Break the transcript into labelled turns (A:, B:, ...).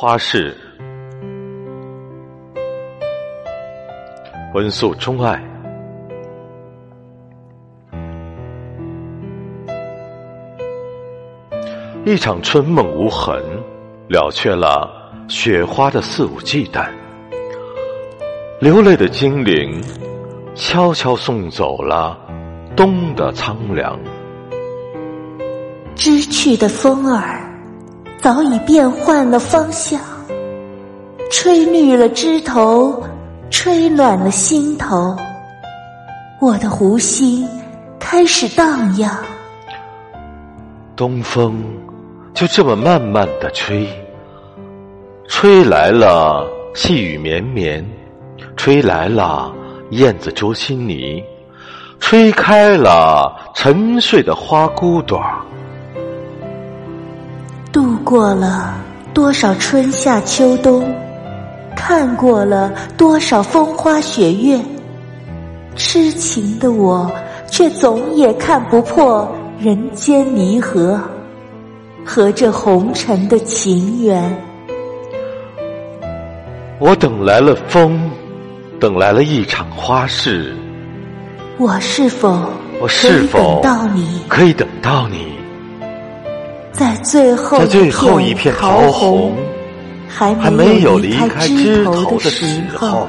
A: 花事，温宿钟爱。一场春梦无痕，了却了雪花的肆无忌惮。流泪的精灵，悄悄送走了冬的苍凉。
B: 知趣的风儿，早已变换了方向，吹绿了枝头，吹暖了心头。我的湖心开始荡漾。
A: 东风就这么慢慢的吹，吹来了细雨绵绵，吹来了燕子啄新泥，吹开了沉睡的花骨朵儿。
B: 度过了多少春夏秋冬，看过了多少风花雪月，痴情的我却总也看不破人间离合和这红尘的情缘。
A: 我等来了风，等来了一场花事，
B: 我是否
A: 我是否
B: 可以等到你？
A: 可以等到你？
B: 在最后
A: 在最后一片
B: 桃
A: 桃红
B: 还
A: 还
B: 没有
A: 离
B: 离开
A: 开
B: 枝头的时
A: 候，